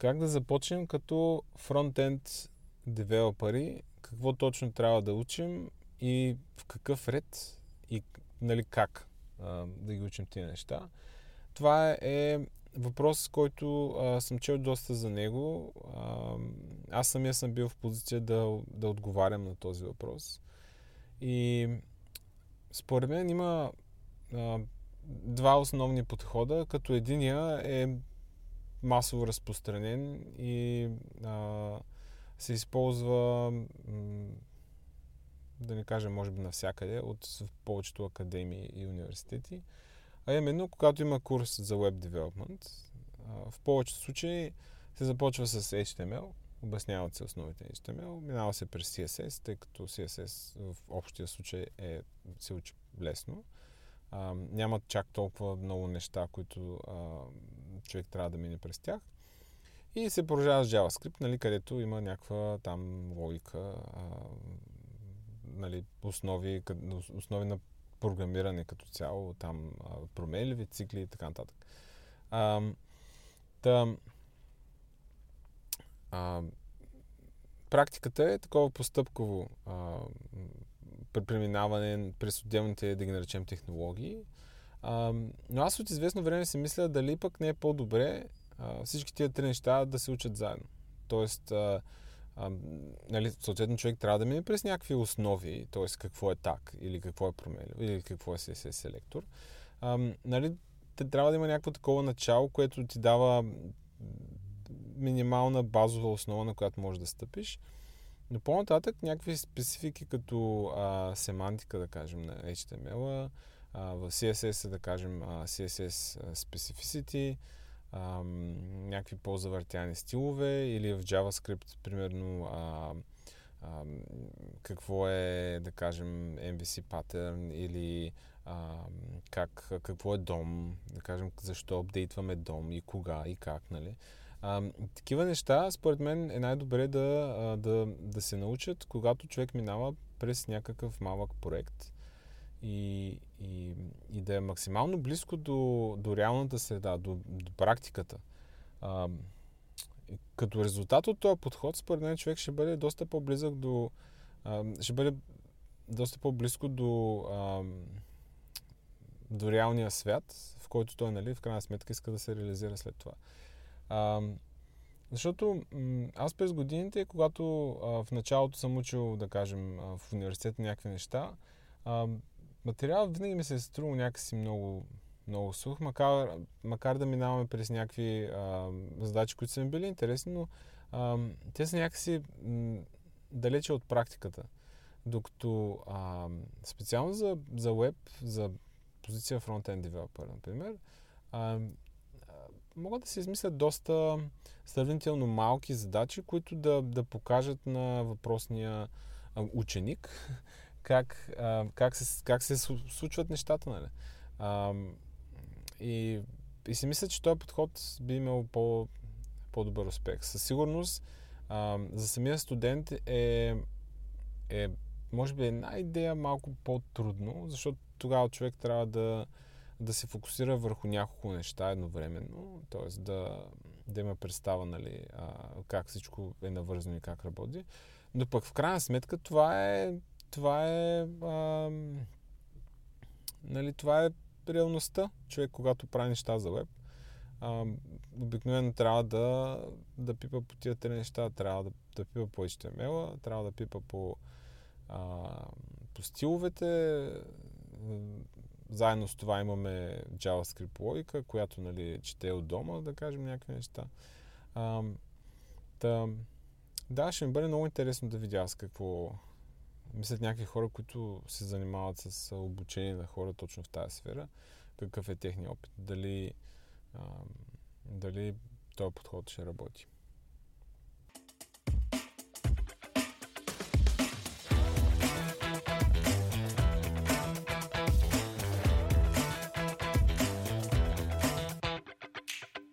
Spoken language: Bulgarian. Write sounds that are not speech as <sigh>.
как да започнем като фронтенд девелопери, какво точно трябва да учим и в какъв ред и нали, как а, да ги учим тези неща. Това е въпрос, който а, съм чел доста за него. А, аз самия съм бил в позиция да, да отговарям на този въпрос. И според мен има а, два основни подхода, като единия е масово разпространен и а, се използва, да не кажем, може би навсякъде, от повечето академии и университети. А именно, когато има курс за Web Development, в повечето случаи се започва с HTML, обясняват се основите на HTML, минава се през CSS, тъй като CSS в общия случай е, се учи лесно. А, нямат чак толкова много неща, които а, човек трябва да мине през тях. И се продължава с JavaScript, нали, където има някаква там логика, а, нали, основи, основи на програмиране като цяло, там променливи цикли и така нататък. А, та, а, практиката е такова постъпково а, преминаване през отделните, да ги наречем, технологии. А, но аз от известно време си мисля дали пък не е по-добре а, всички тия три неща да се учат заедно. Тоест, а, а, нали, съответно човек трябва да мине през някакви основи, т.е. какво е так, или какво е променил, или какво е CSS селектор. А, нали, трябва да има някакво такова начало, което ти дава минимална базова основа, на която можеш да стъпиш. Но по-нататък някакви специфики като а, семантика, да кажем, на HTML, а, в CSS, да кажем, а, CSS specificity, а, някакви по-завъртяни стилове или в JavaScript, примерно, а, а, какво е, да кажем, MVC pattern или а, как, какво е дом, да кажем, защо апдейтваме дом и кога и как, нали. А, такива неща, според мен, е най-добре да, да, да се научат, когато човек минава през някакъв малък проект и, и, и да е максимално близко до, до реалната среда, до, до практиката. А, като резултат от този подход, според мен, човек ще бъде доста по-близък до. А, ще бъде доста по-близко до, а, до реалния свят, в който той, нали, в крайна сметка иска да се реализира след това. А, защото аз през годините, когато а, в началото съм учил, да кажем, в университета някакви неща, а, материал винаги ми се е струвал някакси много, много сух, макар, макар да минаваме през някакви а, задачи, които са ми били интересни, но а, те са някакси м- далече от практиката. Докато а, специално за, за веб, за позиция фронтенд девелопер, например, а, могат да се измислят доста сравнително малки задачи, които да, да покажат на въпросния ученик <laughs> как, как, се, как се случват нещата. Нали? А, и, и си мисля, че този подход би имал по, по-добър успех. Със сигурност за самия студент е, е може би една идея малко по-трудно, защото тогава човек трябва да, да се фокусира върху няколко неща едновременно, т.е. Да, да има представа нали, а, как всичко е навързано и как работи. Но пък в крайна сметка това е, това е, а, нали, това е реалността. Човек, когато прави неща за веб, а, обикновено трябва да, да пипа по тия три неща. Трябва да, да пипа по HTML, трябва да пипа по, а, по стиловете, заедно с това имаме JavaScript логика, която нали, чете от дома, да кажем някакви неща. А, да, да, ще ми бъде много интересно да видя с какво мислят някакви хора, които се занимават с обучение на хора точно в тази сфера, какъв е техният опит, дали, а, дали този подход ще работи.